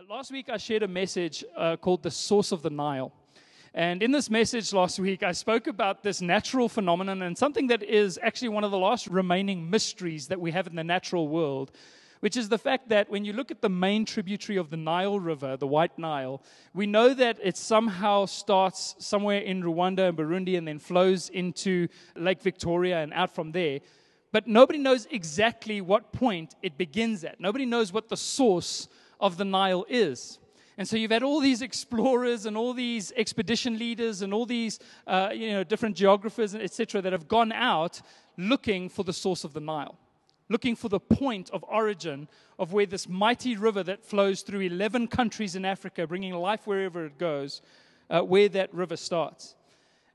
Uh, last week, I shared a message uh, called The Source of the Nile. And in this message last week, I spoke about this natural phenomenon and something that is actually one of the last remaining mysteries that we have in the natural world, which is the fact that when you look at the main tributary of the Nile River, the White Nile, we know that it somehow starts somewhere in Rwanda and Burundi and then flows into Lake Victoria and out from there. But nobody knows exactly what point it begins at. Nobody knows what the source of the Nile is. And so you've had all these explorers and all these expedition leaders and all these uh, you know, different geographers, etc., that have gone out looking for the source of the Nile, looking for the point of origin of where this mighty river that flows through 11 countries in Africa, bringing life wherever it goes, uh, where that river starts.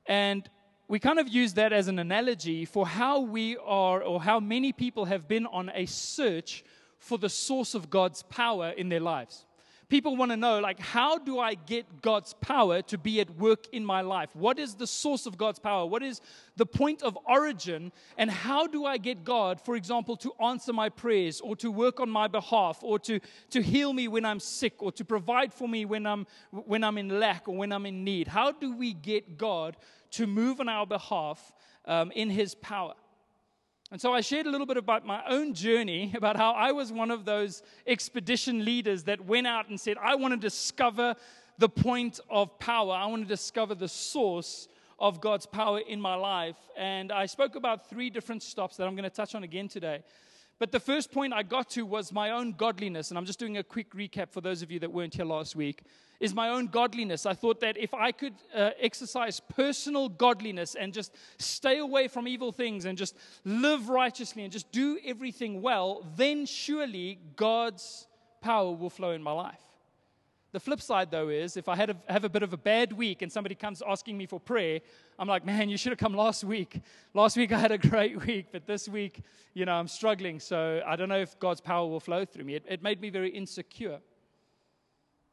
And we kind of use that as an analogy for how we are, or how many people have been on a search for the source of God's power in their lives. People want to know, like, how do I get God's power to be at work in my life? What is the source of God's power? What is the point of origin? And how do I get God, for example, to answer my prayers or to work on my behalf or to, to heal me when I'm sick or to provide for me when I'm, when I'm in lack or when I'm in need? How do we get God to move on our behalf um, in His power? And so I shared a little bit about my own journey, about how I was one of those expedition leaders that went out and said, I want to discover the point of power. I want to discover the source of God's power in my life. And I spoke about three different stops that I'm going to touch on again today. But the first point I got to was my own godliness. And I'm just doing a quick recap for those of you that weren't here last week. Is my own godliness. I thought that if I could uh, exercise personal godliness and just stay away from evil things and just live righteously and just do everything well, then surely God's power will flow in my life. The flip side, though, is if I had a, have a bit of a bad week and somebody comes asking me for prayer, I'm like, man, you should have come last week. Last week I had a great week, but this week, you know, I'm struggling. So I don't know if God's power will flow through me. It, it made me very insecure.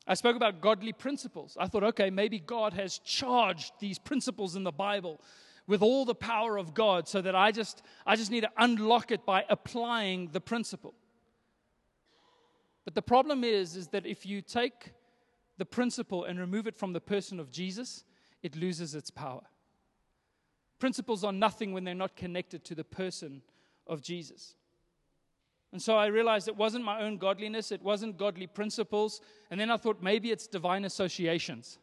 I spoke about godly principles. I thought, okay, maybe God has charged these principles in the Bible with all the power of God so that I just, I just need to unlock it by applying the principle. But the problem is, is that if you take the principle and remove it from the person of Jesus, it loses its power. Principles are nothing when they're not connected to the person of Jesus. And so I realized it wasn't my own godliness, it wasn't godly principles. And then I thought maybe it's divine associations.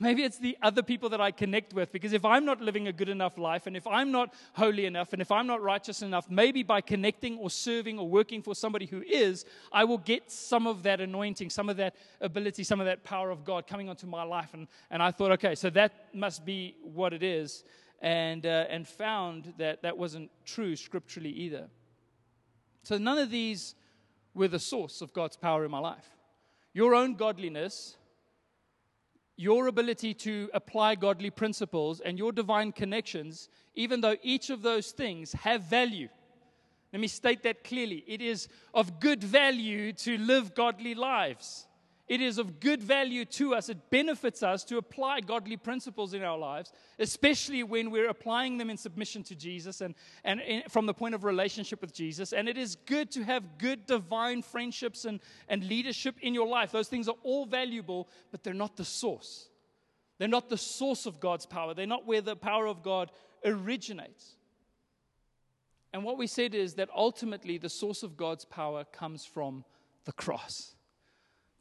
Maybe it's the other people that I connect with because if I'm not living a good enough life and if I'm not holy enough and if I'm not righteous enough, maybe by connecting or serving or working for somebody who is, I will get some of that anointing, some of that ability, some of that power of God coming onto my life. And, and I thought, okay, so that must be what it is. And, uh, and found that that wasn't true scripturally either. So none of these were the source of God's power in my life. Your own godliness your ability to apply godly principles and your divine connections, even though each of those things have value. Let me state that clearly. It is of good value to live godly lives. It is of good value to us. It benefits us to apply godly principles in our lives, especially when we're applying them in submission to Jesus and, and in, from the point of relationship with Jesus. And it is good to have good divine friendships and, and leadership in your life. Those things are all valuable, but they're not the source. They're not the source of God's power, they're not where the power of God originates. And what we said is that ultimately the source of God's power comes from the cross.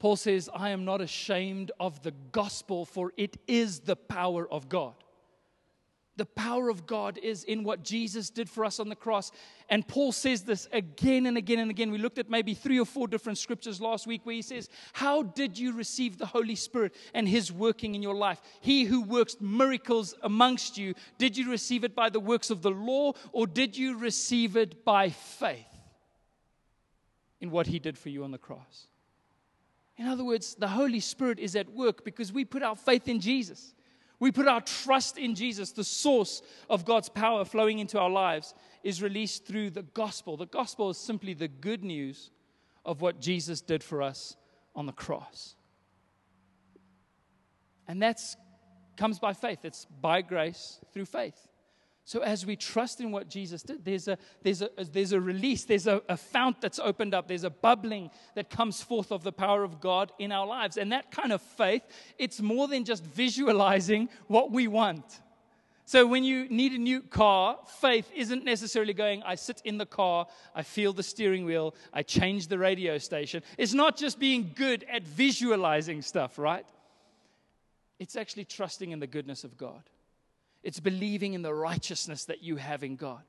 Paul says, I am not ashamed of the gospel, for it is the power of God. The power of God is in what Jesus did for us on the cross. And Paul says this again and again and again. We looked at maybe three or four different scriptures last week where he says, How did you receive the Holy Spirit and his working in your life? He who works miracles amongst you, did you receive it by the works of the law or did you receive it by faith in what he did for you on the cross? In other words, the Holy Spirit is at work because we put our faith in Jesus. We put our trust in Jesus. The source of God's power flowing into our lives is released through the gospel. The gospel is simply the good news of what Jesus did for us on the cross. And that comes by faith. It's by grace through faith. So as we trust in what Jesus did, there's a, there's a, there's a release, there's a, a fount that's opened up, there's a bubbling that comes forth of the power of God in our lives. And that kind of faith, it's more than just visualizing what we want. So when you need a new car, faith isn't necessarily going, I sit in the car, I feel the steering wheel, I change the radio station. It's not just being good at visualizing stuff, right? It's actually trusting in the goodness of God. It's believing in the righteousness that you have in God.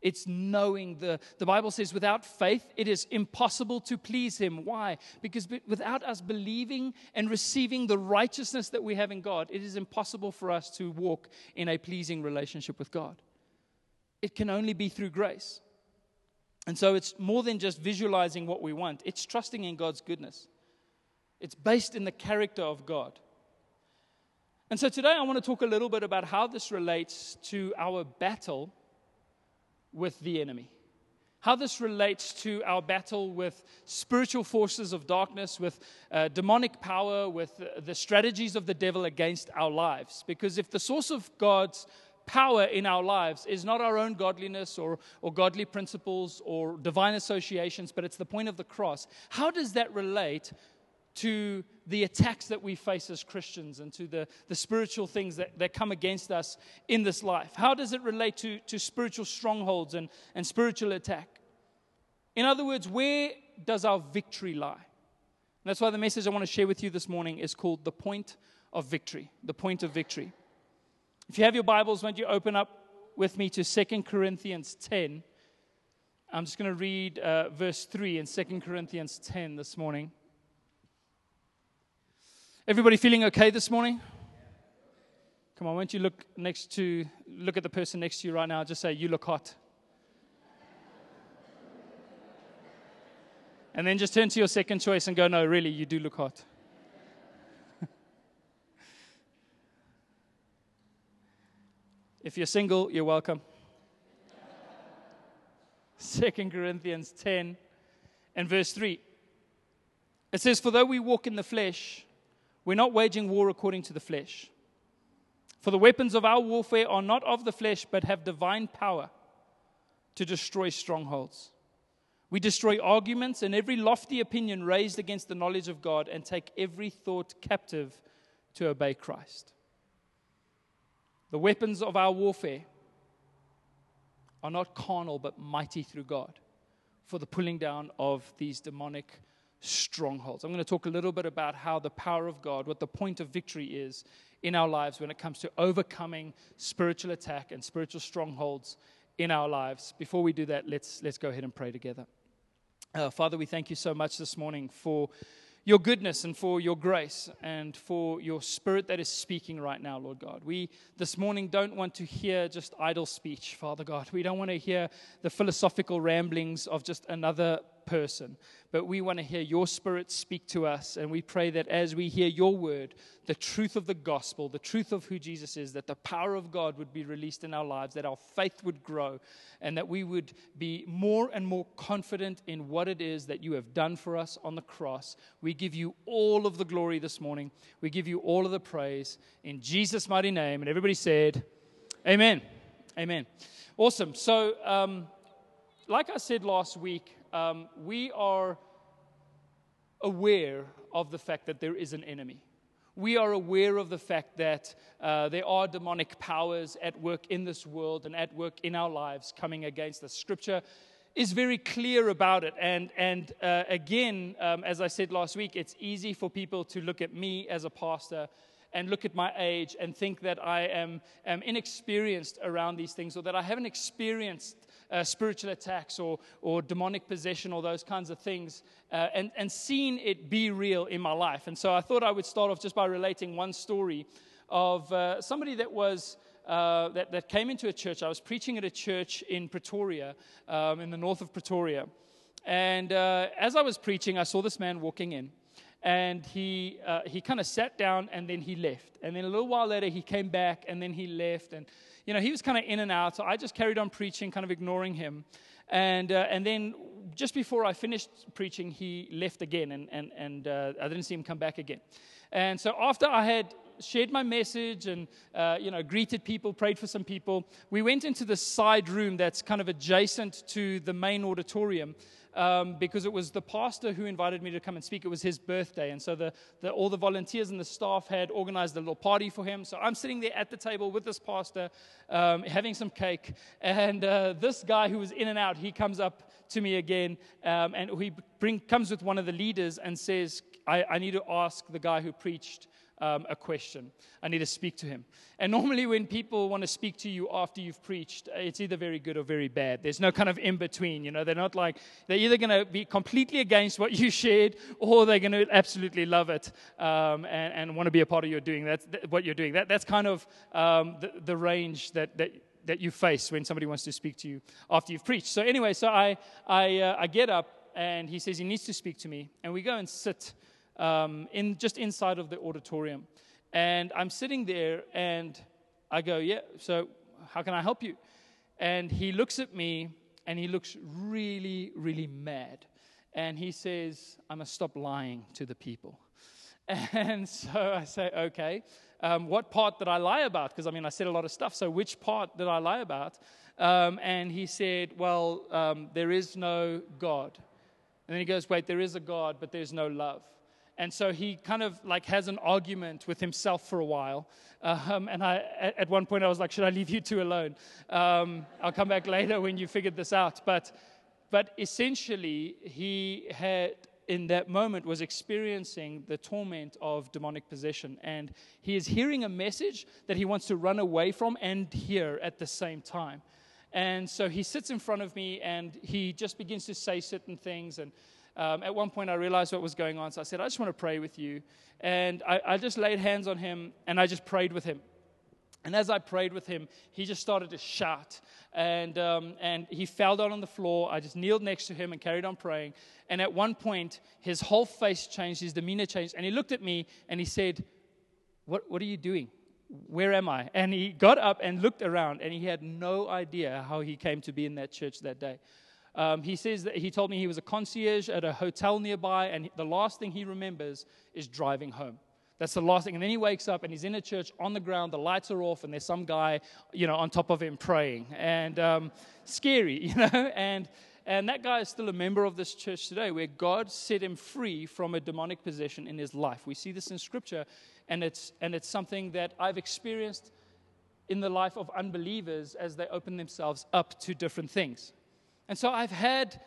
It's knowing the, the Bible says, without faith, it is impossible to please Him. Why? Because without us believing and receiving the righteousness that we have in God, it is impossible for us to walk in a pleasing relationship with God. It can only be through grace. And so it's more than just visualizing what we want, it's trusting in God's goodness. It's based in the character of God. And so today I want to talk a little bit about how this relates to our battle with the enemy. How this relates to our battle with spiritual forces of darkness, with uh, demonic power, with uh, the strategies of the devil against our lives. Because if the source of God's power in our lives is not our own godliness or, or godly principles or divine associations, but it's the point of the cross, how does that relate to the attacks that we face as Christians and to the, the spiritual things that, that come against us in this life? How does it relate to, to spiritual strongholds and, and spiritual attack? In other words, where does our victory lie? And that's why the message I want to share with you this morning is called The Point of Victory. The Point of Victory. If you have your Bibles, won't you open up with me to Second Corinthians 10? I'm just going to read uh, verse 3 in Second Corinthians 10 this morning. Everybody feeling okay this morning? Come on, won't you look next to look at the person next to you right now? Just say, "You look hot." And then just turn to your second choice and go, "No, really, you do look hot." if you're single, you're welcome. Second Corinthians 10 and verse 3. It says, For though we walk in the flesh, we're not waging war according to the flesh. For the weapons of our warfare are not of the flesh, but have divine power to destroy strongholds. We destroy arguments and every lofty opinion raised against the knowledge of God and take every thought captive to obey Christ. The weapons of our warfare are not carnal, but mighty through God for the pulling down of these demonic strongholds. I'm going to talk a little bit about how the power of God, what the point of victory is in our lives when it comes to overcoming spiritual attack and spiritual strongholds in our lives. Before we do that, let's, let's go ahead and pray together. Uh, Father, we thank you so much this morning for your goodness and for your grace and for your spirit that is speaking right now, Lord God. We this morning don't want to hear just idle speech, Father God. We don't want to hear the philosophical ramblings of just another person, but we want to hear your spirit speak to us. And we pray that as we hear your word, the truth of the gospel, the truth of who Jesus is, that the power of God would be released in our lives, that our faith would grow, and that we would be more and more confident in what it is that you have done for us on the cross. We give you all of the glory this morning. We give you all of the praise in Jesus' mighty name. And everybody said, Amen. Amen. Awesome. So, um, like I said last week, um, we are aware of the fact that there is an enemy. We are aware of the fact that uh, there are demonic powers at work in this world and at work in our lives coming against us. Scripture is very clear about it. And, and uh, again, um, as I said last week, it's easy for people to look at me as a pastor and look at my age and think that I am, am inexperienced around these things or that I haven't experienced uh, spiritual attacks or, or demonic possession or those kinds of things uh, and, and seen it be real in my life. And so I thought I would start off just by relating one story of uh, somebody that was. Uh, that, that came into a church. I was preaching at a church in Pretoria, um, in the north of Pretoria. And uh, as I was preaching, I saw this man walking in and he, uh, he kind of sat down and then he left. And then a little while later, he came back and then he left. And, you know, he was kind of in and out. So I just carried on preaching, kind of ignoring him. And, uh, and then just before I finished preaching, he left again and, and, and uh, I didn't see him come back again. And so after I had shared my message and, uh, you know, greeted people, prayed for some people. We went into the side room that's kind of adjacent to the main auditorium um, because it was the pastor who invited me to come and speak. It was his birthday. And so the, the, all the volunteers and the staff had organized a little party for him. So I'm sitting there at the table with this pastor, um, having some cake. And uh, this guy who was in and out, he comes up to me again um, and he bring, comes with one of the leaders and says, I, I need to ask the guy who preached um, a question. I need to speak to him. And normally, when people want to speak to you after you've preached, it's either very good or very bad. There's no kind of in between. You know, they're not like they're either going to be completely against what you shared, or they're going to absolutely love it um, and, and, want to be a part of your doing that, what you're doing. That, that's kind of um, the, the range that, that that you face when somebody wants to speak to you after you've preached. So anyway, so I I, uh, I get up and he says he needs to speak to me, and we go and sit um, in just inside of the auditorium. And I'm sitting there and I go, Yeah, so how can I help you? And he looks at me and he looks really, really mad. And he says, I must stop lying to the people. And so I say, Okay, um, what part did I lie about? Because I mean, I said a lot of stuff. So which part did I lie about? Um, and he said, Well, um, there is no God. And then he goes, Wait, there is a God, but there's no love. And so he kind of like has an argument with himself for a while. Um, and I, at one point, I was like, should I leave you two alone? Um, I'll come back later when you figured this out. But, but essentially, he had, in that moment, was experiencing the torment of demonic possession. And he is hearing a message that he wants to run away from and hear at the same time. And so he sits in front of me and he just begins to say certain things. And um, at one point I realized what was going on. So I said, I just want to pray with you. And I, I just laid hands on him and I just prayed with him. And as I prayed with him, he just started to shout. And, um, and he fell down on the floor. I just kneeled next to him and carried on praying. And at one point, his whole face changed, his demeanor changed. And he looked at me and he said, What, what are you doing? Where am I? And he got up and looked around, and he had no idea how he came to be in that church that day. Um, he says that he told me he was a concierge at a hotel nearby, and the last thing he remembers is driving home. That's the last thing. And then he wakes up and he's in a church on the ground, the lights are off, and there's some guy, you know, on top of him praying. And um, scary, you know. And, and that guy is still a member of this church today where God set him free from a demonic possession in his life. We see this in Scripture, and it's, and it's something that I've experienced in the life of unbelievers as they open themselves up to different things. And so I've had,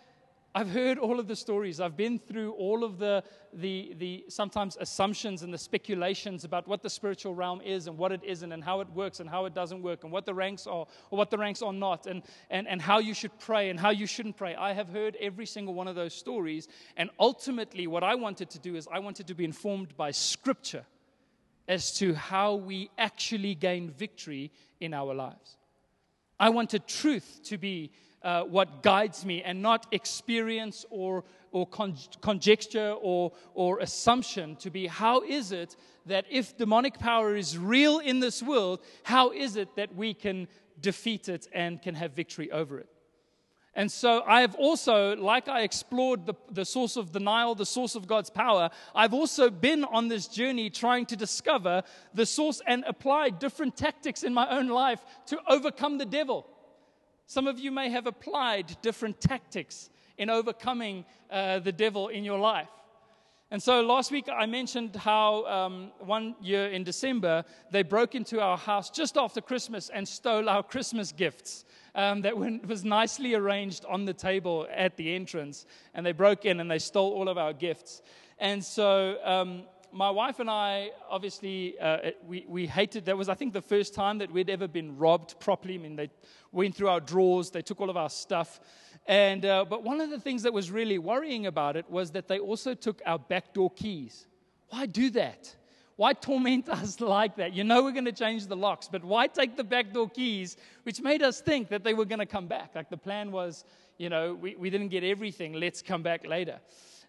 I've heard all of the stories. I've been through all of the, the, the sometimes assumptions and the speculations about what the spiritual realm is and what it isn't and how it works and how it doesn't work and what the ranks are or what the ranks are not and, and, and how you should pray and how you shouldn't pray. I have heard every single one of those stories. And ultimately, what I wanted to do is I wanted to be informed by Scripture as to how we actually gain victory in our lives. I wanted truth to be uh, what guides me and not experience or, or con- conjecture or, or assumption to be how is it that if demonic power is real in this world, how is it that we can defeat it and can have victory over it? And so I have also, like I explored the, the source of the Nile, the source of God's power, I've also been on this journey trying to discover the source and apply different tactics in my own life to overcome the devil. Some of you may have applied different tactics in overcoming uh, the devil in your life. And so last week I mentioned how um, one year in December they broke into our house just after Christmas and stole our Christmas gifts um, that was nicely arranged on the table at the entrance. And they broke in and they stole all of our gifts. And so um, my wife and I, obviously, uh, we, we hated, that was, I think, the first time that we'd ever been robbed properly. I mean, they went through our drawers, they took all of our stuff. And, uh, but one of the things that was really worrying about it was that they also took our backdoor keys. Why do that? Why torment us like that? You know we're going to change the locks, but why take the backdoor keys, which made us think that they were going to come back? Like the plan was, you know, we, we didn't get everything, let's come back later.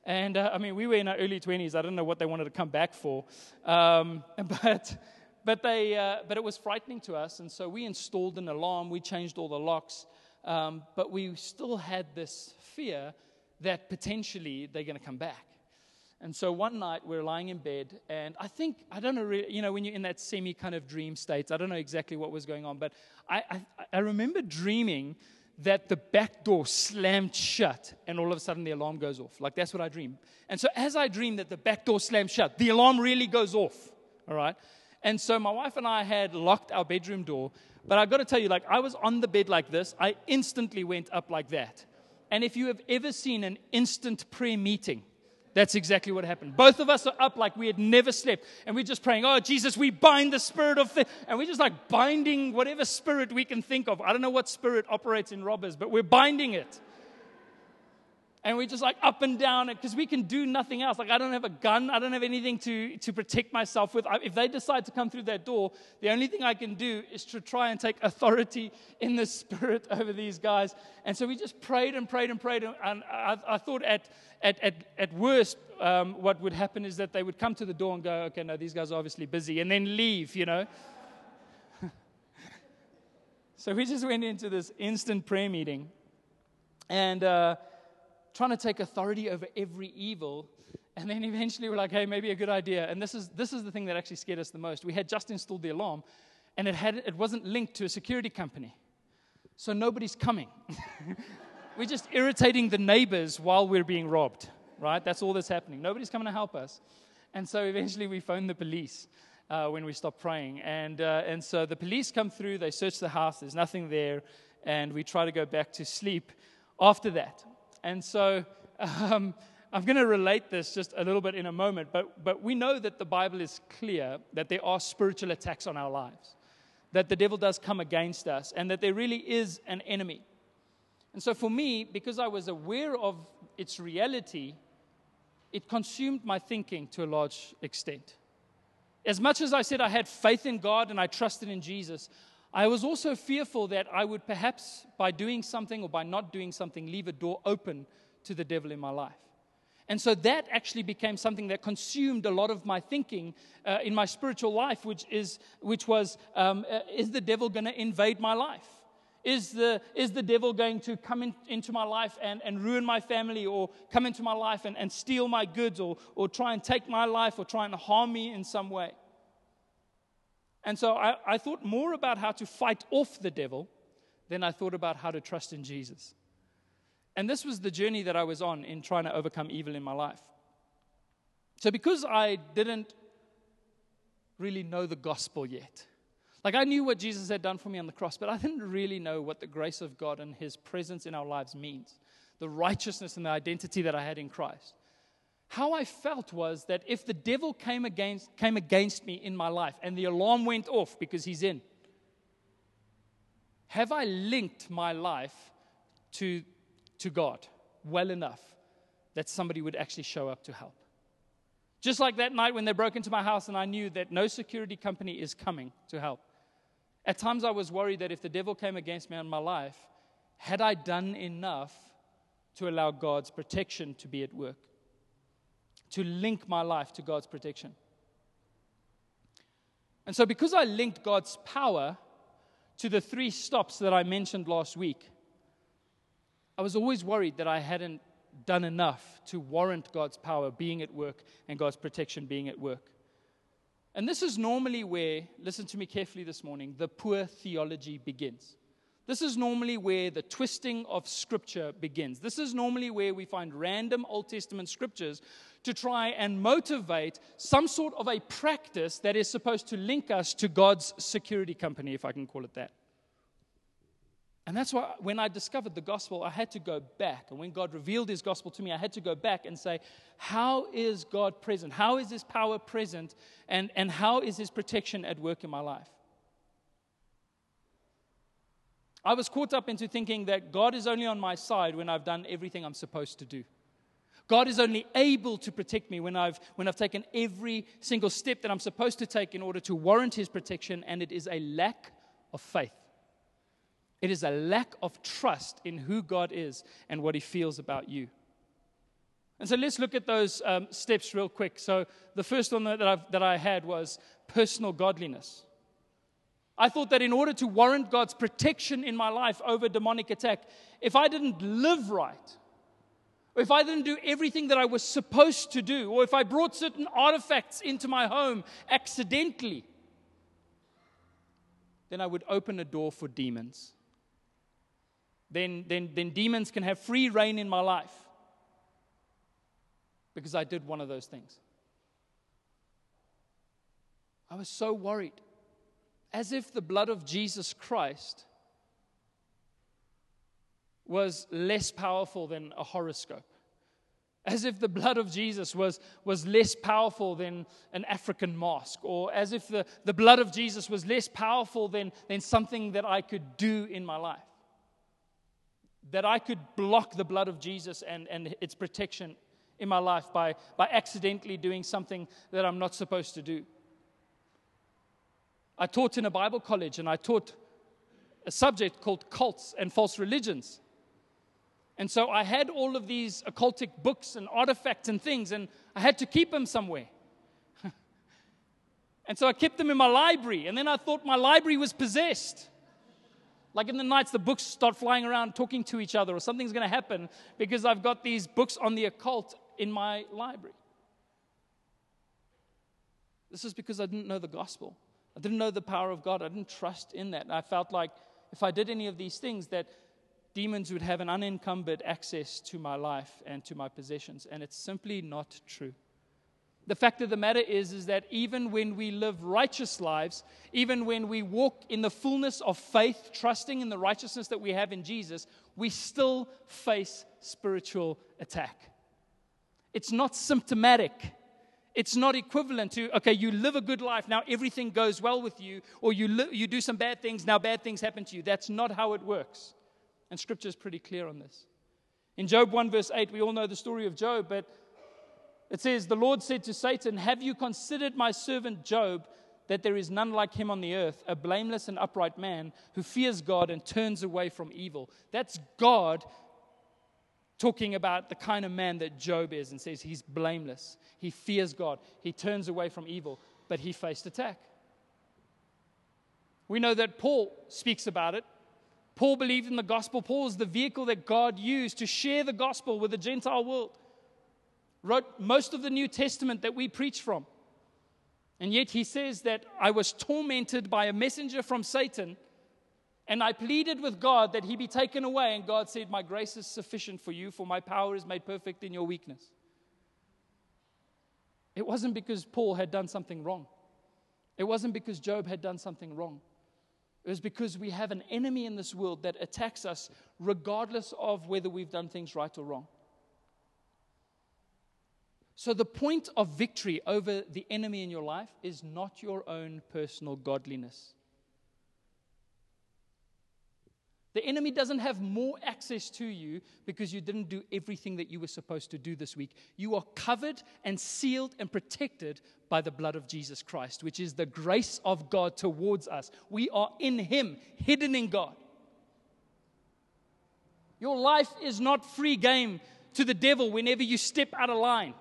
And uh, I mean, we were in our early 20s. I don't know what they wanted to come back for. Um, but, but, they, uh, but it was frightening to us. And so we installed an alarm, we changed all the locks. Um, but we still had this fear that potentially they're going to come back. And so one night we're lying in bed, and I think, I don't know, really, you know, when you're in that semi kind of dream state, I don't know exactly what was going on, but I, I, I remember dreaming that the back door slammed shut, and all of a sudden the alarm goes off. Like that's what I dream. And so as I dream that the back door slammed shut, the alarm really goes off. All right. And so my wife and I had locked our bedroom door. But I've got to tell you, like, I was on the bed like this. I instantly went up like that. And if you have ever seen an instant prayer meeting, that's exactly what happened. Both of us are up like we had never slept. And we're just praying, Oh, Jesus, we bind the spirit of fear. And we're just like binding whatever spirit we can think of. I don't know what spirit operates in robbers, but we're binding it and we're just like up and down because we can do nothing else. Like, I don't have a gun, I don't have anything to, to protect myself with. If they decide to come through that door, the only thing I can do is to try and take authority in the spirit over these guys. And so we just prayed and prayed and prayed. And I, I thought at, at, at, at worst, um, what would happen is that they would come to the door and go, okay, no, these guys are obviously busy, and then leave, you know. so we just went into this instant prayer meeting. And, uh, trying to take authority over every evil. And then eventually we're like, hey, maybe a good idea. And this is, this is the thing that actually scared us the most. We had just installed the alarm, and it, had, it wasn't linked to a security company. So nobody's coming. we're just irritating the neighbors while we're being robbed, right? That's all that's happening. Nobody's coming to help us. And so eventually we phoned the police. Uh, when we stopped praying. And, uh, and so the police come through, they search the house, there's nothing there, and we try to go back to sleep after that. And so um, I'm going to relate this just a little bit in a moment, but, but we know that the Bible is clear that there are spiritual attacks on our lives, that the devil does come against us, and that there really is an enemy. And so for me, because I was aware of its reality, it consumed my thinking to a large extent. As much as I said I had faith in God and I trusted in Jesus, I was also fearful that I would perhaps, by doing something or by not doing something, leave a door open to the devil in my life. And so that actually became something that consumed a lot of my thinking uh, in my spiritual life, which, is, which was um, uh, is the devil going to invade my life? Is the, is the devil going to come in, into my life and, and ruin my family or come into my life and, and steal my goods or, or try and take my life or try and harm me in some way? And so I, I thought more about how to fight off the devil than I thought about how to trust in Jesus. And this was the journey that I was on in trying to overcome evil in my life. So, because I didn't really know the gospel yet, like I knew what Jesus had done for me on the cross, but I didn't really know what the grace of God and his presence in our lives means, the righteousness and the identity that I had in Christ how I felt was that if the devil came against, came against me in my life and the alarm went off because he's in, have I linked my life to, to God well enough that somebody would actually show up to help? Just like that night when they broke into my house and I knew that no security company is coming to help. At times I was worried that if the devil came against me in my life, had I done enough to allow God's protection to be at work? To link my life to God's protection. And so, because I linked God's power to the three stops that I mentioned last week, I was always worried that I hadn't done enough to warrant God's power being at work and God's protection being at work. And this is normally where, listen to me carefully this morning, the poor theology begins. This is normally where the twisting of scripture begins. This is normally where we find random Old Testament scriptures to try and motivate some sort of a practice that is supposed to link us to God's security company, if I can call it that. And that's why when I discovered the gospel, I had to go back. And when God revealed his gospel to me, I had to go back and say, How is God present? How is his power present? And, and how is his protection at work in my life? I was caught up into thinking that God is only on my side when I've done everything I'm supposed to do. God is only able to protect me when I've, when I've taken every single step that I'm supposed to take in order to warrant His protection, and it is a lack of faith. It is a lack of trust in who God is and what He feels about you. And so let's look at those um, steps real quick. So, the first one that, I've, that I had was personal godliness. I thought that in order to warrant God's protection in my life over demonic attack, if I didn't live right, or if I didn't do everything that I was supposed to do, or if I brought certain artifacts into my home accidentally, then I would open a door for demons. Then, then, then demons can have free reign in my life because I did one of those things. I was so worried, as if the blood of Jesus Christ was less powerful than a horoscope. As if the blood of Jesus was, was less powerful than an African mask, or as if the, the blood of Jesus was less powerful than, than something that I could do in my life. That I could block the blood of Jesus and, and its protection in my life by, by accidentally doing something that I'm not supposed to do. I taught in a Bible college and I taught a subject called cults and false religions. And so I had all of these occultic books and artifacts and things, and I had to keep them somewhere. and so I kept them in my library, and then I thought my library was possessed. Like in the nights, the books start flying around talking to each other, or something's going to happen because I've got these books on the occult in my library. This is because I didn't know the gospel. I didn't know the power of God. I didn't trust in that. I felt like if I did any of these things, that demons would have an unencumbered access to my life and to my possessions. And it's simply not true. The fact of the matter is, is that even when we live righteous lives, even when we walk in the fullness of faith, trusting in the righteousness that we have in Jesus, we still face spiritual attack. It's not symptomatic. It's not equivalent to, okay, you live a good life, now everything goes well with you, or you, li- you do some bad things, now bad things happen to you. That's not how it works. And scripture is pretty clear on this. In Job 1, verse 8, we all know the story of Job, but it says, The Lord said to Satan, Have you considered my servant Job, that there is none like him on the earth, a blameless and upright man who fears God and turns away from evil? That's God talking about the kind of man that Job is and says he's blameless. He fears God. He turns away from evil, but he faced attack. We know that Paul speaks about it Paul believed in the gospel. Paul is the vehicle that God used to share the gospel with the Gentile world. Wrote most of the New Testament that we preach from. And yet he says that I was tormented by a messenger from Satan, and I pleaded with God that he be taken away. And God said, My grace is sufficient for you, for my power is made perfect in your weakness. It wasn't because Paul had done something wrong, it wasn't because Job had done something wrong. It was because we have an enemy in this world that attacks us regardless of whether we've done things right or wrong. So, the point of victory over the enemy in your life is not your own personal godliness. The enemy doesn't have more access to you because you didn't do everything that you were supposed to do this week. You are covered and sealed and protected by the blood of Jesus Christ, which is the grace of God towards us. We are in Him, hidden in God. Your life is not free game to the devil whenever you step out of line.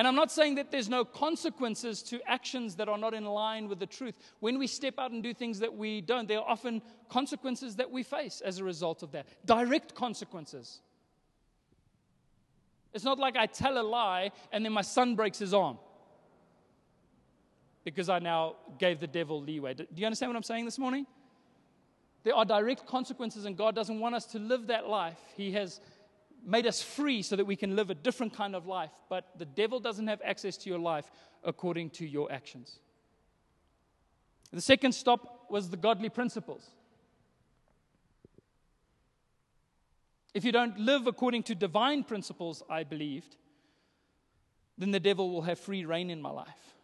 And I'm not saying that there's no consequences to actions that are not in line with the truth. When we step out and do things that we don't, there are often consequences that we face as a result of that. Direct consequences. It's not like I tell a lie and then my son breaks his arm because I now gave the devil leeway. Do you understand what I'm saying this morning? There are direct consequences, and God doesn't want us to live that life. He has made us free so that we can live a different kind of life, but the devil doesn't have access to your life according to your actions. The second stop was the godly principles. If you don't live according to divine principles, I believed, then the devil will have free reign in my life.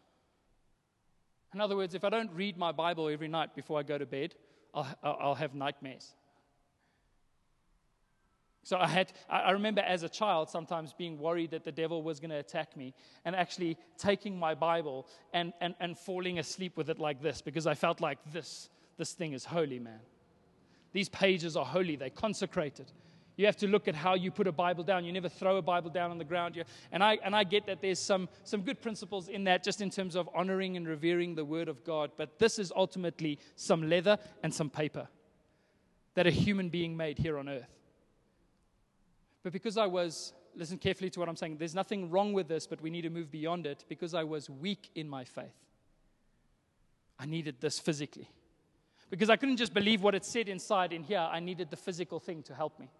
In other words, if I don't read my Bible every night before I go to bed, I'll, I'll have nightmares. So I had, I remember as a child sometimes being worried that the devil was going to attack me and actually taking my Bible and, and, and falling asleep with it like this because I felt like this, this thing is holy, man. These pages are holy, they're consecrated. You have to look at how you put a Bible down. You never throw a Bible down on the ground. You, And I, and I get that there's some, some good principles in that, just in terms of honoring and revering the Word of God. But this is ultimately some leather and some paper that a human being made here on earth. But because I was, listen carefully to what I'm saying, there's nothing wrong with this, but we need to move beyond it. Because I was weak in my faith, I needed this physically. Because I couldn't just believe what it said inside in here, I needed the physical thing to help me.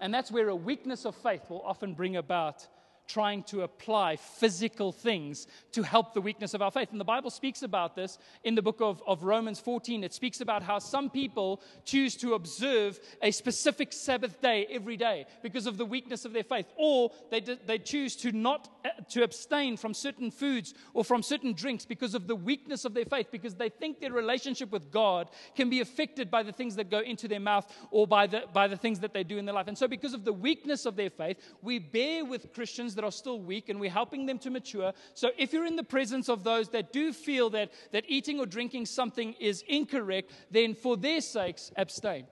And that's where a weakness of faith will often bring about trying to apply physical things to help the weakness of our faith. And the Bible speaks about this in the book of, of Romans 14. It speaks about how some people choose to observe a specific Sabbath day every day because of the weakness of their faith, or they, they choose to not uh, to abstain from certain foods or from certain drinks because of the weakness of their faith, because they think their relationship with God can be affected by the things that go into their mouth or by the, by the things that they do in their life. And so, because of the weakness of their faith, we bear with Christians that are still weak and we're helping them to mature. So if you're in the presence of those that do feel that, that eating or drinking something is incorrect, then for their sakes, abstain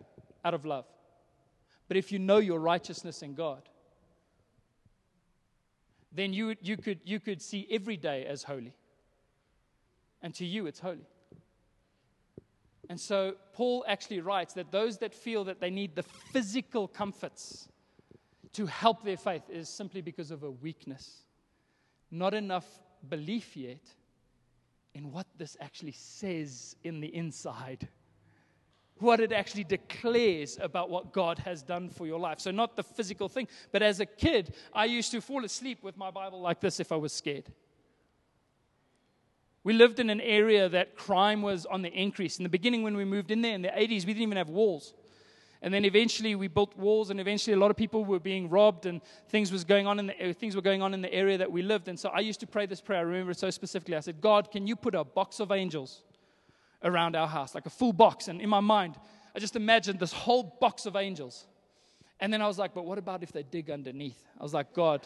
out of love. But if you know your righteousness in God, then you, you, could, you could see every day as holy. And to you, it's holy. And so Paul actually writes that those that feel that they need the physical comforts to help their faith is simply because of a weakness. Not enough belief yet in what this actually says in the inside. What it actually declares about what God has done for your life. So, not the physical thing, but as a kid, I used to fall asleep with my Bible like this if I was scared. We lived in an area that crime was on the increase. In the beginning, when we moved in there in the 80s, we didn't even have walls. And then eventually we built walls, and eventually a lot of people were being robbed, and things was going on in the uh, things were going on in the area that we lived. And so I used to pray this prayer. I remember it so specifically. I said, God, can you put a box of angels around our house, like a full box? And in my mind, I just imagined this whole box of angels. And then I was like, but what about if they dig underneath? I was like, God.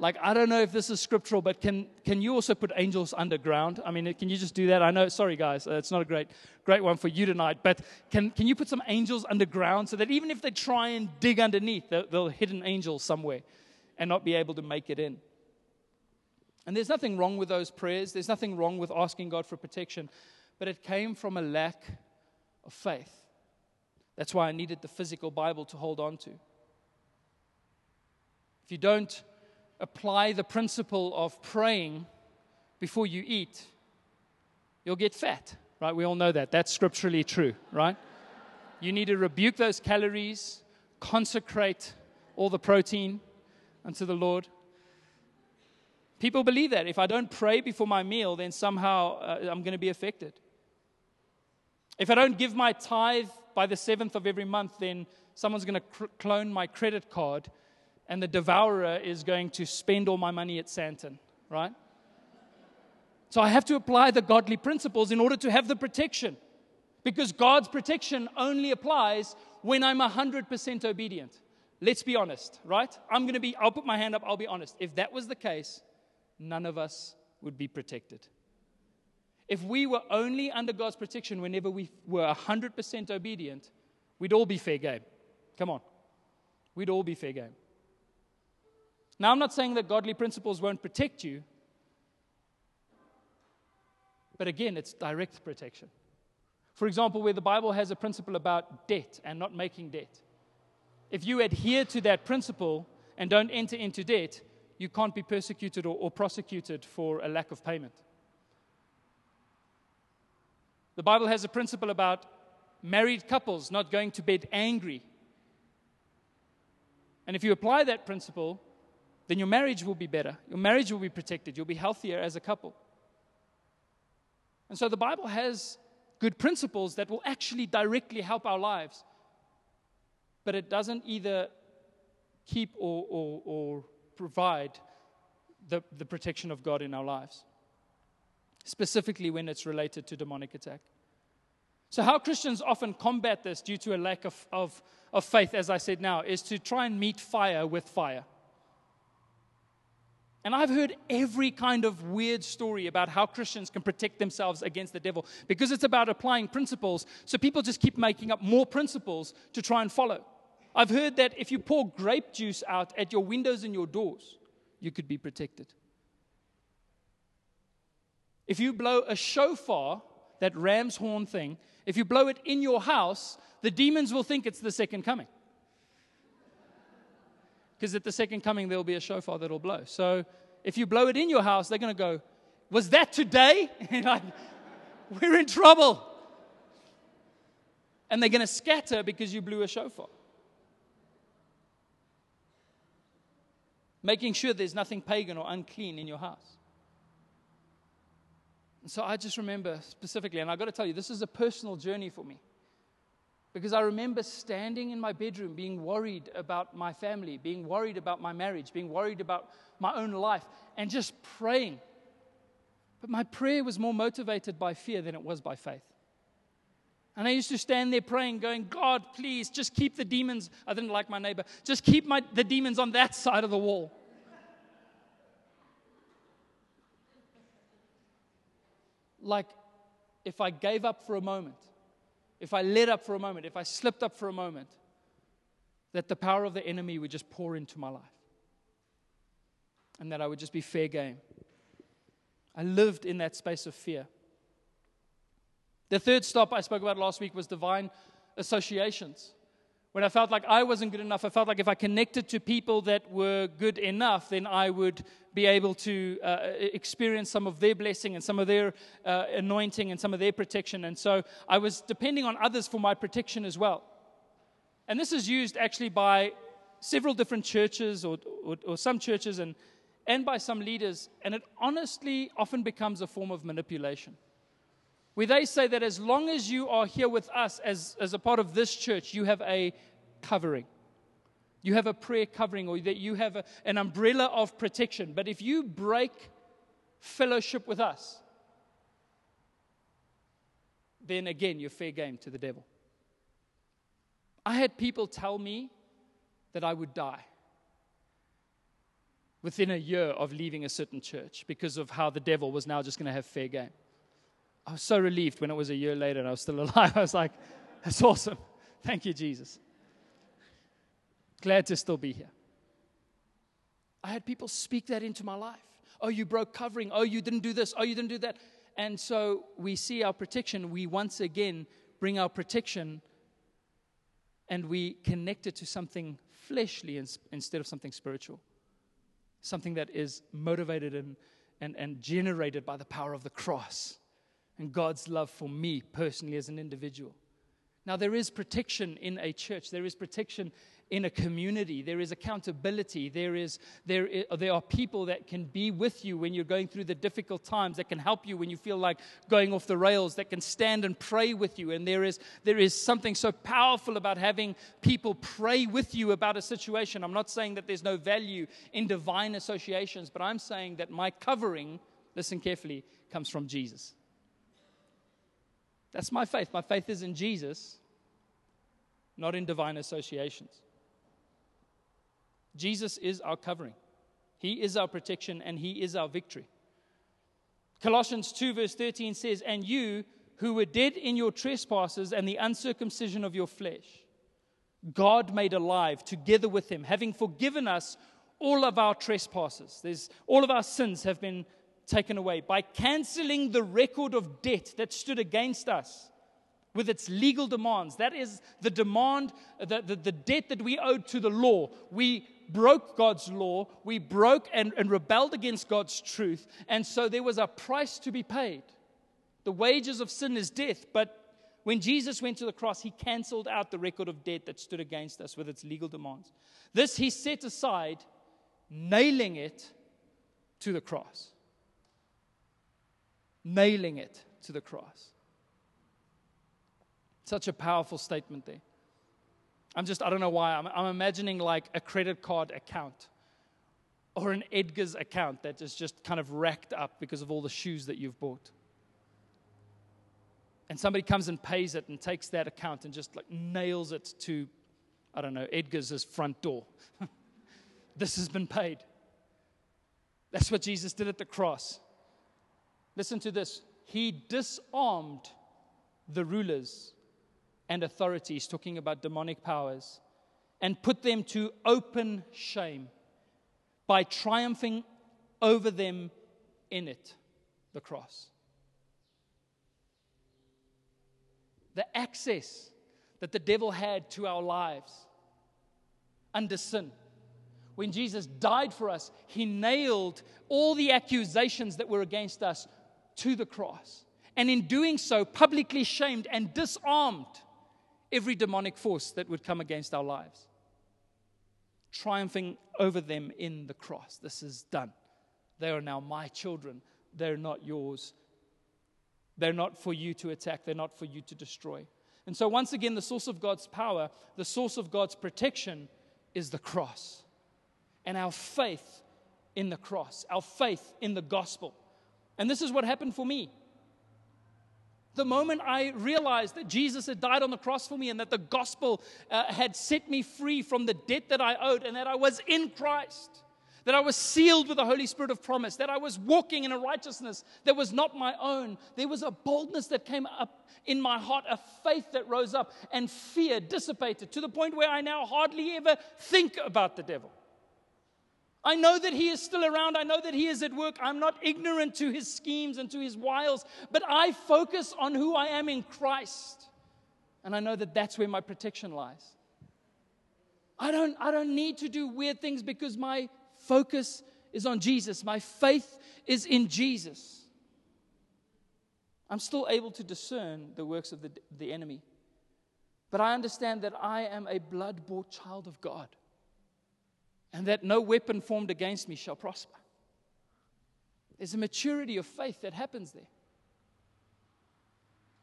Like, I don't know if this is scriptural, but can, can you also put angels underground? I mean, can you just do that? I know, sorry guys, uh, it's not a great, great one for you tonight, but can, can you put some angels underground so that even if they try and dig underneath, they'll, they'll hit an angel somewhere and not be able to make it in? And there's nothing wrong with those prayers, there's nothing wrong with asking God for protection, but it came from a lack of faith. That's why I needed the physical Bible to hold on to. If you don't apply the principle of praying before you eat, you'll get fat, right? We all know that. That's scripturally true, right? You need to rebuke those calories, consecrate all the protein unto the Lord. People believe that if I don't pray before my meal, then somehow uh, I'm going to be affected. If I don't give my tithe by the seventh of every month, then someone's going to cr- clone my credit card and the devourer is going to spend all my money at Sandton, right? So I have to apply the godly principles in order to have the protection. Because God's protection only applies when I'm 100% obedient. Let's be honest, right? I'm going to be, I'll put my hand up, I'll be honest. If that was the case, none of us would be protected. If we were only under God's protection whenever we were 100% obedient, we'd all be fair game. Come on. We'd all be fair game. Now, I'm not saying that godly principles won't protect you, but again, it's direct protection. For example, where the Bible has a principle about debt and not making debt. If you adhere to that principle and don't enter into debt, you can't be persecuted or, or prosecuted for a lack of payment. The Bible has a principle about married couples not going to bed angry. And if you apply that principle, then your marriage will be better. Your marriage will be protected. You'll be healthier as a couple. And so the Bible has good principles that will actually directly help our lives. But it doesn't either keep or, or, or provide the, the protection of God in our lives, specifically when it's related to demonic attack. So, how Christians often combat this due to a lack of, of, of faith, as I said now, is to try and meet fire with fire. And I've heard every kind of weird story about how Christians can protect themselves against the devil because it's about applying principles. So people just keep making up more principles to try and follow. I've heard that if you pour grape juice out at your windows and your doors, you could be protected. If you blow a shofar, that ram's horn thing, if you blow it in your house, the demons will think it's the second coming. Because at the second coming, there will be a shofar that will blow. So if you blow it in your house, they're going to go, Was that today? like, we're in trouble. And they're going to scatter because you blew a shofar. Making sure there's nothing pagan or unclean in your house. And so I just remember specifically, and I've got to tell you, this is a personal journey for me. Because I remember standing in my bedroom being worried about my family, being worried about my marriage, being worried about my own life, and just praying. But my prayer was more motivated by fear than it was by faith. And I used to stand there praying, going, God, please, just keep the demons. I didn't like my neighbor. Just keep my, the demons on that side of the wall. Like, if I gave up for a moment, if I let up for a moment, if I slipped up for a moment, that the power of the enemy would just pour into my life. And that I would just be fair game. I lived in that space of fear. The third stop I spoke about last week was divine associations. When I felt like I wasn't good enough, I felt like if I connected to people that were good enough, then I would be able to uh, experience some of their blessing and some of their uh, anointing and some of their protection. And so I was depending on others for my protection as well. And this is used actually by several different churches or, or, or some churches and, and by some leaders. And it honestly often becomes a form of manipulation. Where they say that as long as you are here with us as, as a part of this church, you have a covering you have a prayer covering or that you have a, an umbrella of protection. But if you break fellowship with us, then again, you're fair game to the devil. I had people tell me that I would die within a year of leaving a certain church because of how the devil was now just going to have fair game. I was so relieved when it was a year later and I was still alive. I was like, that's awesome. Thank you, Jesus. Glad to still be here. I had people speak that into my life. Oh, you broke covering. Oh, you didn't do this. Oh, you didn't do that. And so we see our protection. We once again bring our protection and we connect it to something fleshly instead of something spiritual. Something that is motivated and, and, and generated by the power of the cross and God's love for me personally as an individual. Now, there is protection in a church, there is protection in a community. There is accountability. There, is, there, is, there are people that can be with you when you're going through the difficult times, that can help you when you feel like going off the rails, that can stand and pray with you. And there is, there is something so powerful about having people pray with you about a situation. I'm not saying that there's no value in divine associations, but I'm saying that my covering, listen carefully, comes from Jesus. That's my faith. My faith is in Jesus, not in divine associations. Jesus is our covering, He is our protection, and He is our victory. Colossians 2, verse 13 says, And you who were dead in your trespasses and the uncircumcision of your flesh, God made alive together with Him, having forgiven us all of our trespasses. There's, all of our sins have been taken away by canceling the record of debt that stood against us with its legal demands. That is the demand, the, the, the, debt that we owed to the law. We broke God's law, we broke and, and rebelled against God's truth, and so there was a price to be paid. The wages of sin is death, but when Jesus went to the cross, he canceled out the record of debt that stood against us with its legal demands. This he set aside, nailing it to the cross. Nailing it to the cross. Such a powerful statement there. I'm just, I don't know why. I'm, I'm imagining like a credit card account or an Edgar's account that is just kind of racked up because of all the shoes that you've bought. And somebody comes and pays it and takes that account and just like nails it to, I don't know, Edgar's front door. this has been paid. That's what Jesus did at the cross. Listen to this. He disarmed the rulers and authorities, talking about demonic powers, and put them to open shame by triumphing over them in it, the cross. The access that the devil had to our lives under sin When Jesus died for us, he nailed all the accusations that were against us to the cross. And in doing so, publicly shamed and disarmed every demonic force that would come against our lives, triumphing over them in the cross. This is done. They are now my children, they're not yours. They're not for you to attack, they're not for you to destroy. And so, once again, the source of God's power, the source of God's protection is the cross. And our faith in the cross, our faith in the gospel. And this is what happened for me. The moment I realized that Jesus had died on the cross for me and that the gospel uh, had set me free from the debt that I owed and that I was in Christ, that I was sealed with the Holy Spirit of promise, that I was walking in a righteousness that was not my own, there was a boldness that came up in my heart, a faith that rose up, and fear dissipated to the point where I now hardly ever think about the devil. I know that He is still around. I know that He is at work. I'm not ignorant to His schemes and to His wiles, but I focus on who I am in Christ. And I know that that's where my protection lies. I don't, I don't need to do weird things because my focus is on Jesus. My faith is in Jesus. I'm still able to discern the works of the, the enemy. But I understand that I am a blood bought child of God and that no weapon formed against me shall prosper. There's a maturity of faith that happens there.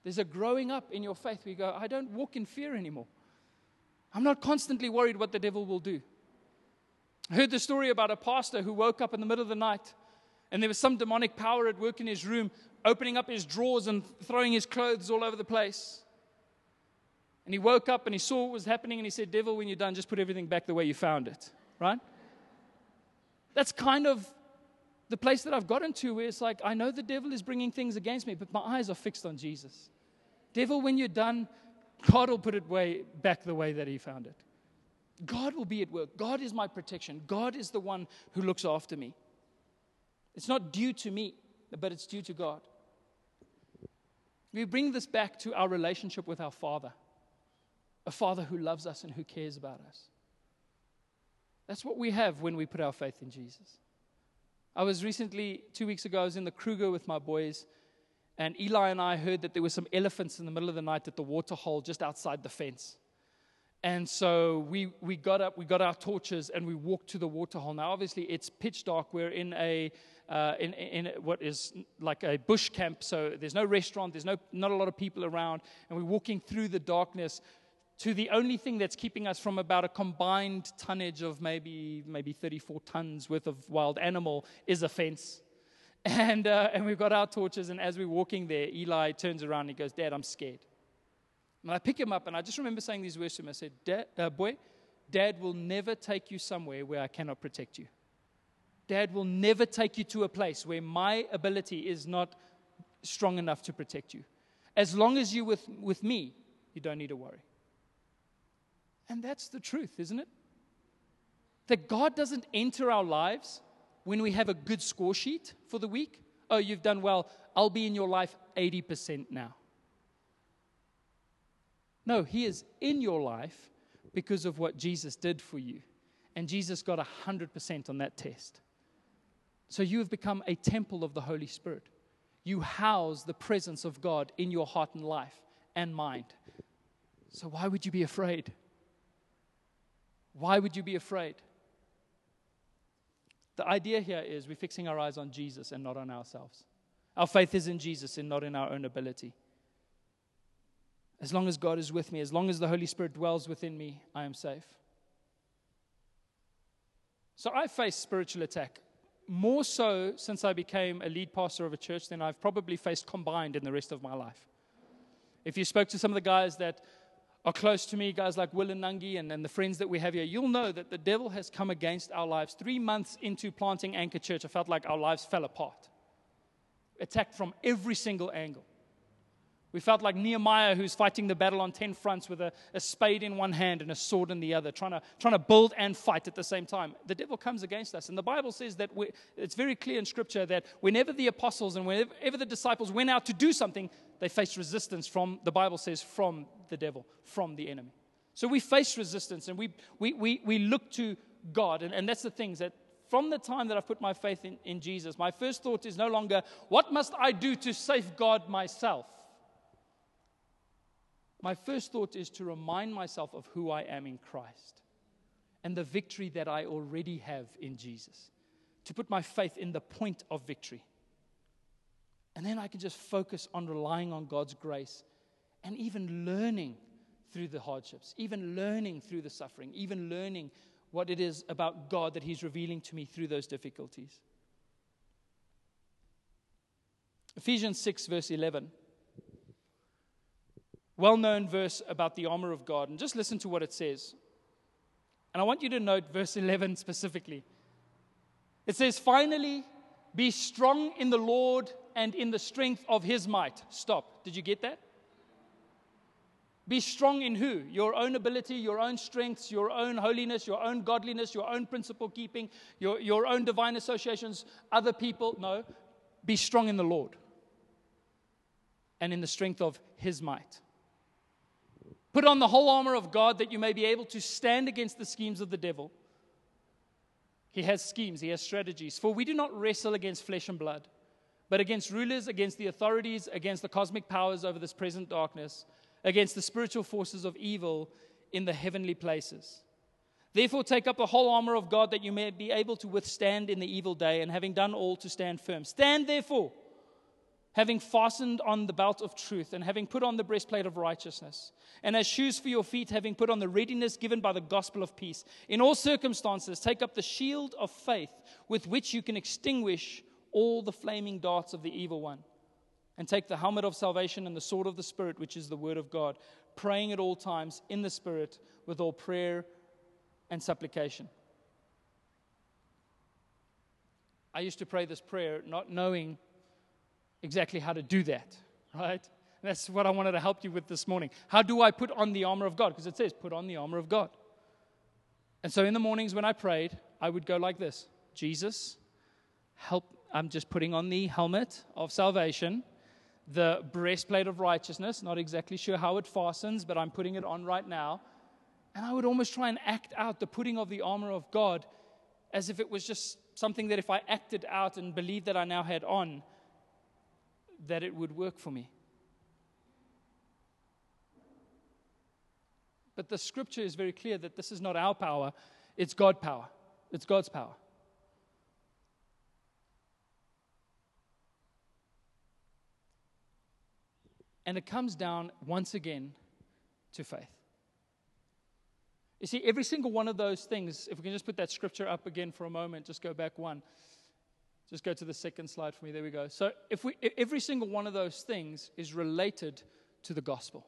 There's a growing up in your faith where you go, I don't walk in fear anymore. I'm not constantly worried what the devil will do. I heard the story about a pastor who woke up in the middle of the night and there was some demonic power at work in his room, opening up his drawers and throwing his clothes all over the place. And he woke up and he saw what was happening and he said, Devil, when you're done, just put everything back the way you found it right? That's kind of the place that I've gotten to where it's like, I know the devil is bringing things against me, but my eyes are fixed on Jesus. Devil, when you're done, God will put it way, back the way that He found it. God will be at work. God is my protection. God is the one who looks after me. It's not due to me, but it's due to God. We bring this back to our relationship with our Father, a Father who loves us and who cares about us. That's what we have when we put our faith in Jesus. I was recently, two weeks ago, I was in the Kruger with my boys, and Eli and I heard that there were some elephants in the middle of the night at the water hole just outside the fence. And so we, we got up, we got our torches, and we walked to the water hole. Now, obviously, it's pitch dark. We're in a uh, in, in what is like a bush camp, so there's no restaurant, there's no, not a lot of people around, and we're walking through the darkness to the only thing that's keeping us from about a combined tonnage of maybe maybe 34 tons worth of wild animal is a fence. And, uh, and we've got our torches, and as we're walking there, Eli turns around and he goes, Dad, I'm scared. And I pick him up, and I just remember saying these words to him. I said, Dad, uh, Boy, Dad will never take you somewhere where I cannot protect you. Dad will never take you to a place where my ability is not strong enough to protect you. As long as you're with, with me, you don't need to worry. And that's the truth, isn't it? That God doesn't enter our lives when we have a good score sheet for the week. Oh, you've done well. I'll be in your life 80% now. No, He is in your life because of what Jesus did for you. And Jesus got 100% on that test. So you have become a temple of the Holy Spirit. You house the presence of God in your heart and life and mind. So why would you be afraid? Why would you be afraid? The idea here is we're fixing our eyes on Jesus and not on ourselves. Our faith is in Jesus and not in our own ability. As long as God is with me, as long as the Holy Spirit dwells within me, I am safe. So I face spiritual attack more so since I became a lead pastor of a church than I've probably faced combined in the rest of my life. If you spoke to some of the guys that are close to me, guys like Will and Nangi and, and the friends that we have here, you'll know that the devil has come against our lives. Three months into planting Anchor Church, I felt like our lives fell apart, attacked from every single angle. We felt like Nehemiah, who's fighting the battle on 10 fronts with a, a, spade in one hand and a sword in the other, trying to, trying to build and fight at the same time. The devil comes against us. And the Bible says that we, it's very clear in Scripture that whenever the apostles and whenever the disciples went out to do something, they faced resistance from, the Bible says, from the devil, from the enemy. So we face resistance and we, we, we, we look to God. And, and that's the things that from the time that I've put my faith in, in Jesus, my first thought is no longer, what must I do to safeguard myself? My first thought is to remind myself of who I am in Christ and the victory that I already have in Jesus. To put my faith in the point of victory. And then I can just focus on relying on God's grace and even learning through the hardships, even learning through the suffering, even learning what it is about God that He's revealing to me through those difficulties. Ephesians 6, verse 11. Well known verse about the armor of God. And just listen to what it says. And I want you to note verse 11 specifically. It says, Finally, be strong in the Lord and in the strength of his might. Stop. Did you get that? Be strong in who? Your own ability, your own strengths, your own holiness, your own godliness, your own principle keeping, your, your own divine associations, other people. No. Be strong in the Lord and in the strength of his might. Put on the whole armor of God that you may be able to stand against the schemes of the devil. He has schemes, he has strategies. For we do not wrestle against flesh and blood, but against rulers, against the authorities, against the cosmic powers over this present darkness against the spiritual forces of evil in the heavenly places. Therefore, take up the whole armor of God that you may be able to withstand in the evil day, and having done all, to stand firm. Stand therefore, having fastened on the belt of truth, and having put on the breastplate of righteousness, and as shoes for your feet, having put on the readiness given by the gospel of peace. In all circumstances, take up the shield of faith with which you can extinguish all the flaming darts of the evil one and take the helmet of salvation and the sword of the Spirit, which is the word of God, praying at all times in the Spirit with all prayer and supplication. I used to pray this prayer not knowing exactly how to do that, right? That's what I wanted to help you with this morning. How do I put on the armor of God? Because it says, put on the armor of God. And so in the mornings when I prayed, I would go like this Jesus, help. I'm just putting on the helmet of salvation the breastplate of righteousness. Not exactly sure how it fastens, but I'm putting it on right now. And I would almost try and act out the putting of the armor of God as if it was just something that if I acted out and believed that I now had on, that it would work for me. But the scripture is very clear that this is not our power, it's God's power. It's God's power. And it comes down once again to faith. You see, every single one of those things, if we can just put that scripture up again for a moment, just go back one. Just go to the second slide for me. There we go. So, if we, every single one of those things is related to the gospel,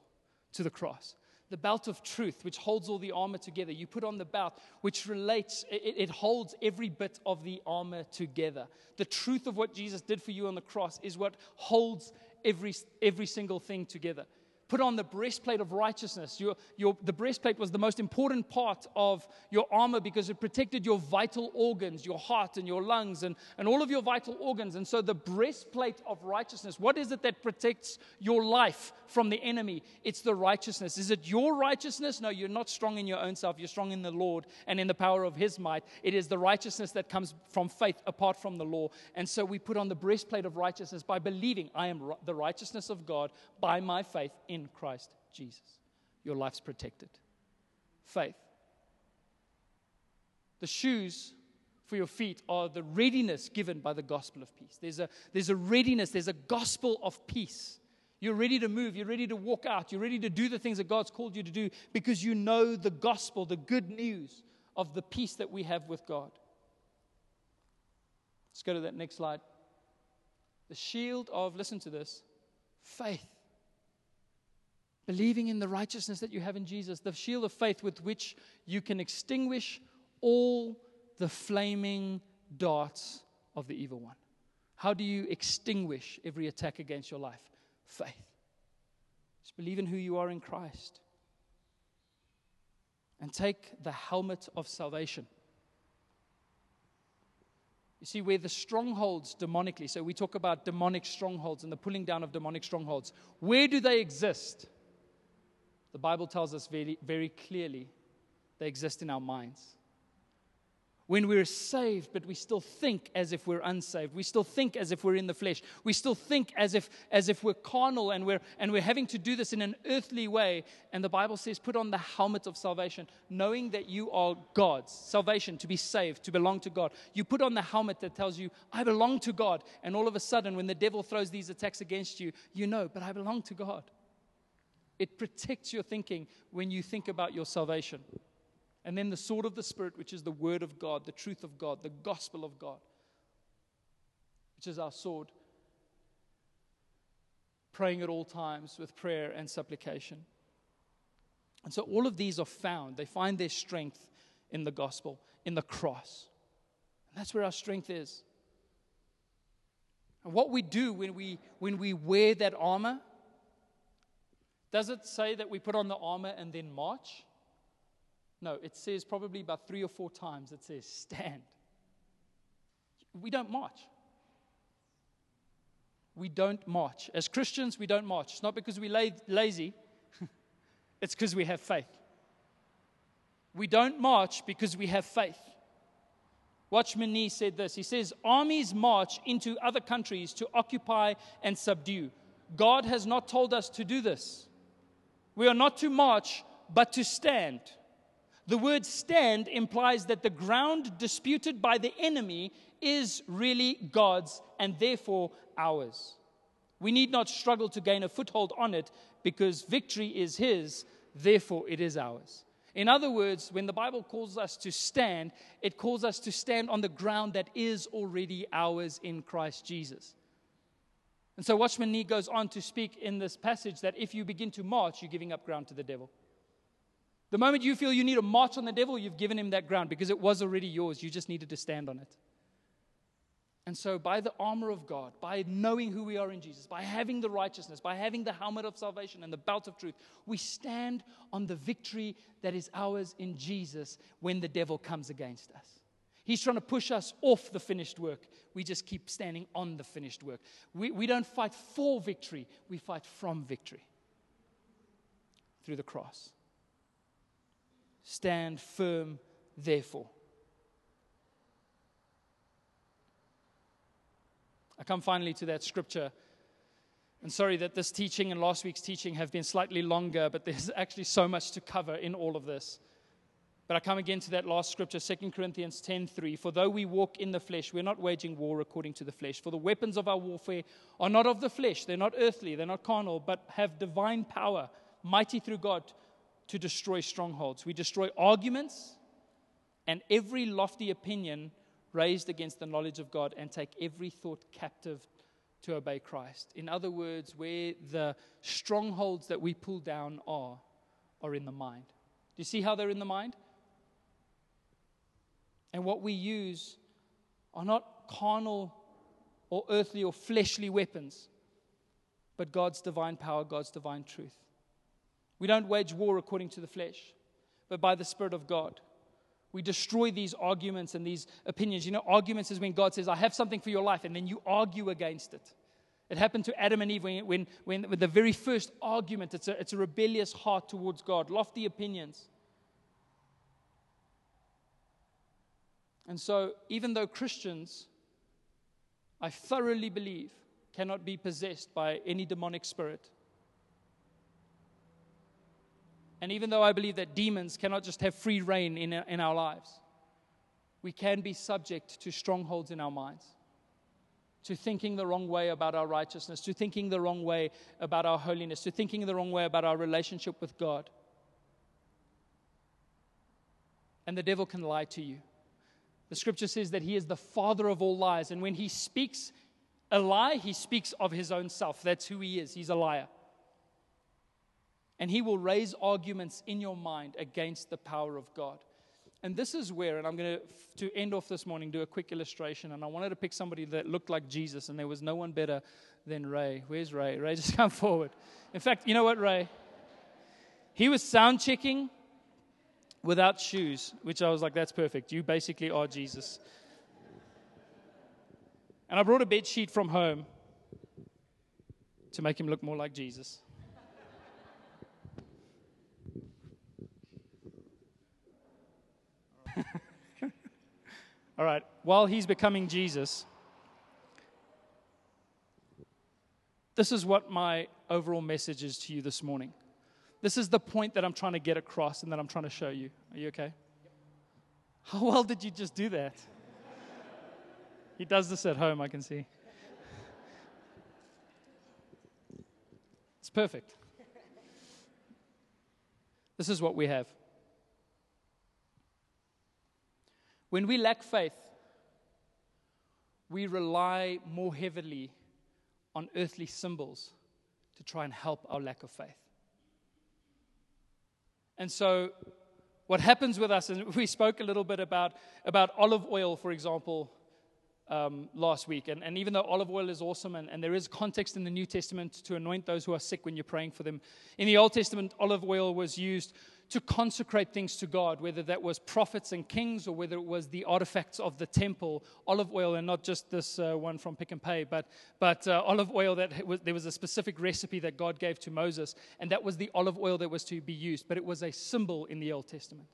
to the cross. The belt of truth, which holds all the armor together. You put on the belt, which relates, it, it holds every bit of the armor together. The truth of what Jesus did for you on the cross is what holds every, every single thing together. Put on the breastplate of righteousness. Your, your, the breastplate was the most important part of your armor because it protected your vital organs, your heart and your lungs, and, and all of your vital organs. And so, the breastplate of righteousness, what is it that protects your life from the enemy? It's the righteousness. Is it your righteousness? No, you're not strong in your own self. You're strong in the Lord and in the power of his might. It is the righteousness that comes from faith apart from the law. And so, we put on the breastplate of righteousness by believing I am the righteousness of God by my faith in Christ Jesus. Your life's protected. Faith. The shoes for your feet are the readiness given by the gospel of peace. There's a, there's a readiness, there's a gospel of peace. You're ready to move, you're ready to walk out, you're ready to do the things that God's called you to do because you know the gospel, the good news of the peace that we have with God. Let's go to that next slide. The shield of, listen to this, faith. Believing in the righteousness that you have in Jesus, the shield of faith with which you can extinguish all the flaming darts of the evil one. How do you extinguish every attack against your life? Faith. Just believe in who you are in Christ. And take the helmet of salvation. You see, where the strongholds demonically, so we talk about demonic strongholds and the pulling down of demonic strongholds, where do they exist? The Bible tells us very, very clearly they exist in our minds. when we're saved, but we still think as if we're unsaved. We still think as if we're in the flesh. We still think as if, as if we're carnal and we're, and we're having to do this in an earthly way. And the Bible says, put on the helmet of salvation, knowing that you are God's. Salvation, to be saved, to belong to God. You put on the helmet that tells you, I belong to God. And all of a sudden, when the devil throws these attacks against you, you know, but I belong to God. It protects your thinking when you think about your salvation. And then the sword of the Spirit, which is the word of God, the truth of God, the gospel of God, which is our sword. Praying at all times with prayer and supplication. And so all of these are found, they find their strength in the gospel, in the cross. And that's where our strength is. And what we do when we, when we wear that armor, does it say that we put on the armor and then march? No, it says probably about three or four times it says stand. We don't march. We don't march. As Christians, we don't march. It's not because we're lazy, it's because we have faith. We don't march because we have faith. Watchman Nee said this. He says, Armies march into other countries to occupy and subdue. God has not told us to do this. We are not to march, but to stand. The word stand implies that the ground disputed by the enemy is really God's and therefore ours. We need not struggle to gain a foothold on it because victory is His, therefore it is ours. In other words, when the Bible calls us to stand, it calls us to stand on the ground that is already ours in Christ Jesus. And so Watchman Nee goes on to speak in this passage that if you begin to march, you're giving up ground to the devil. The moment you feel you need to march on the devil, you've given him that ground because it was already yours. You just needed to stand on it. And so, by the armor of God, by knowing who we are in Jesus, by having the righteousness, by having the helmet of salvation and the belt of truth, we stand on the victory that is ours in Jesus when the devil comes against us. He's trying to push us off the finished work. We just keep standing on the finished work. We, we don't fight for victory, we fight from victory through the cross. Stand firm, therefore. I come finally to that scripture. And sorry that this teaching and last week's teaching have been slightly longer, but there's actually so much to cover in all of this. But I come again to that last scripture, 2 Corinthians 10:3. For though we walk in the flesh, we're not waging war according to the flesh. For the weapons of our warfare are not of the flesh, they're not earthly, they're not carnal, but have divine power, mighty through God to destroy strongholds. We destroy arguments and every lofty opinion raised against the knowledge of God and take every thought captive to obey Christ. In other words, where the strongholds that we pull down are, are in the mind. Do you see how they're in the mind? And what we use are not carnal or earthly or fleshly weapons, but God's divine power, God's divine truth. We don't wage war according to the flesh, but by the Spirit of God. We destroy these arguments and these opinions. You know, arguments is when God says, I have something for your life, and then you argue against it. It happened to Adam and Eve when, when, when with the very first argument, it's a, it's a rebellious heart towards God, lofty opinions. And so, even though Christians, I thoroughly believe, cannot be possessed by any demonic spirit, And even though I believe that demons cannot just have free rein in, in our lives, we can be subject to strongholds in our minds, to thinking the wrong way about our righteousness, to thinking the wrong way about our holiness, to thinking the wrong way about our relationship with God. And the devil can lie to you. The scripture says that he is the father of all lies. And when he speaks a lie, he speaks of his own self. That's who he is. He's a liar. And he will raise arguments in your mind against the power of God. And this is where, and I'm going to, to end off this morning, do a quick illustration. And I wanted to pick somebody that looked like Jesus, and there was no one better than Ray. Where's Ray? Ray, just come forward. In fact, you know what, Ray? He was sound checking without shoes, which I was like, that's perfect. You basically are Jesus. And I brought a bed sheet from home to make him look more like Jesus. All right, while he's becoming Jesus, this is what my overall message is to you this morning. This is the point that I'm trying to get across and that I'm trying to show you. Are you okay? How well did you just do that? he does this at home, I can see. It's perfect. This is what we have. When we lack faith, we rely more heavily on earthly symbols to try and help our lack of faith. And so, what happens with us, and we spoke a little bit about, about olive oil, for example, um, last week. And, and even though olive oil is awesome, and, and there is context in the New Testament to anoint those who are sick when you're praying for them, in the Old Testament, olive oil was used to consecrate things to God, whether that was prophets and kings or whether it was the artifacts of the temple, olive oil, and not just this uh, one from Pick n Pay, but, but uh, olive oil that was, there was a specific recipe that God gave to Moses, and that was the olive oil that was to be used, but it was a symbol in the Old Testament.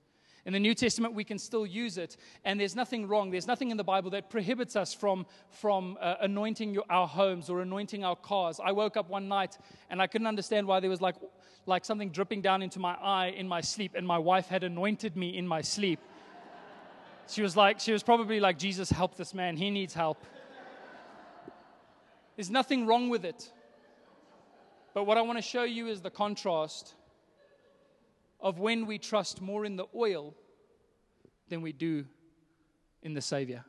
In the New Testament, we can still use it, and there's nothing wrong. There's nothing in the Bible that prohibits us from, from uh, anointing your, our homes or anointing our cars. I woke up one night and I couldn't understand why there was like, like something dripping down into my eye in my sleep, and my wife had anointed me in my sleep. She was like, she was probably like, Jesus, help this man. He needs help. There's nothing wrong with it. But what I want to show you is the contrast of when we trust more in the oil than we do in the Savior.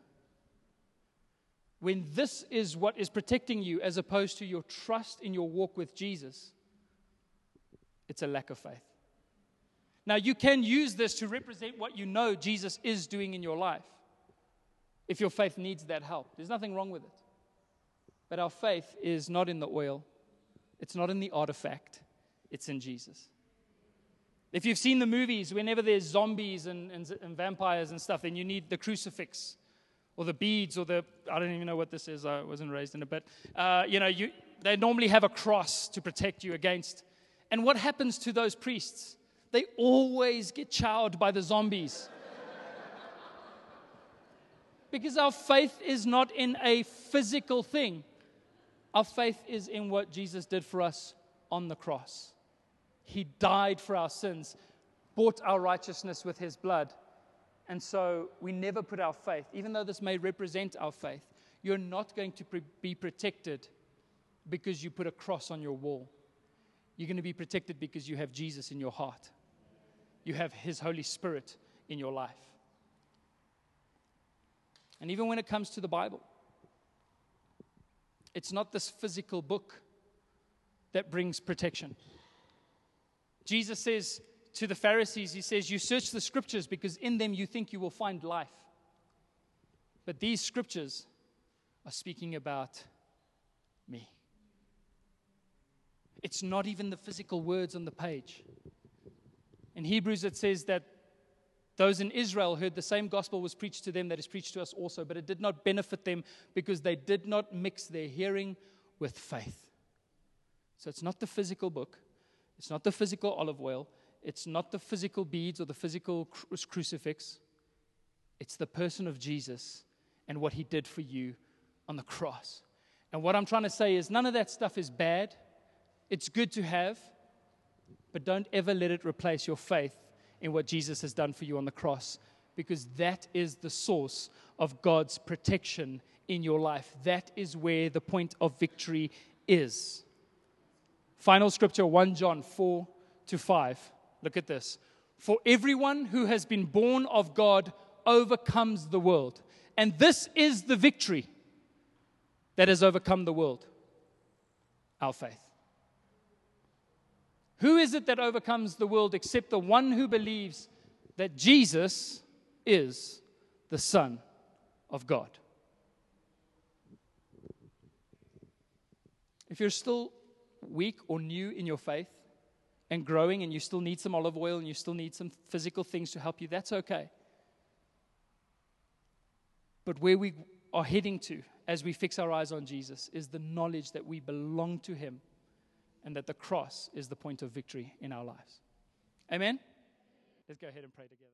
When this is what is protecting you as opposed to your trust in your walk with Jesus, it's a lack of faith. Now, you can use this to represent what you know Jesus is doing in your life if your faith needs that help. There's nothing wrong with it. But our faith is not in the oil, it's not in the artifact, it's in Jesus. If you've seen the movies, whenever there's zombies and, and, and, vampires and stuff, then you need the crucifix or the beads or the, I don't even know what this is. I wasn't raised in it, but, uh, you know, you, they normally have a cross to protect you against. And what happens to those priests? They always get chowed by the zombies. because our faith is not in a physical thing, our faith is in what Jesus did for us on the cross. He died for our sins, bought our righteousness with his blood. And so we never put our faith, even though this may represent our faith, you're not going to be protected because you put a cross on your wall. You're going to be protected because you have Jesus in your heart, you have his Holy Spirit in your life. And even when it comes to the Bible, it's not this physical book that brings protection. Jesus says to the Pharisees, He says, You search the scriptures because in them you think you will find life. But these scriptures are speaking about me. It's not even the physical words on the page. In Hebrews, it says that those in Israel heard the same gospel was preached to them that is preached to us also, but it did not benefit them because they did not mix their hearing with faith. So it's not the physical book, it's not the physical olive oil. It's not the physical beads or the physical cru- crucifix. It's the person of Jesus and what he did for you on the cross. And what I'm trying to say is none of that stuff is bad. It's good to have, but don't ever let it replace your faith in what Jesus has done for you on the cross because that is the source of God's protection in your life. That is where the point of victory is. Final scripture 1 John 4 to 5. Look at this. For everyone who has been born of God overcomes the world. And this is the victory that has overcome the world our faith. Who is it that overcomes the world except the one who believes that Jesus is the Son of God? If you're still weak or new in your faith and growing, and you still need some olive oil and you still need some physical things to help you, that's okay. But where we are heading to as we fix our eyes on Jesus is the knowledge that we belong to Him and that the cross is the point of victory in our lives. Amen? Let's go ahead and pray together.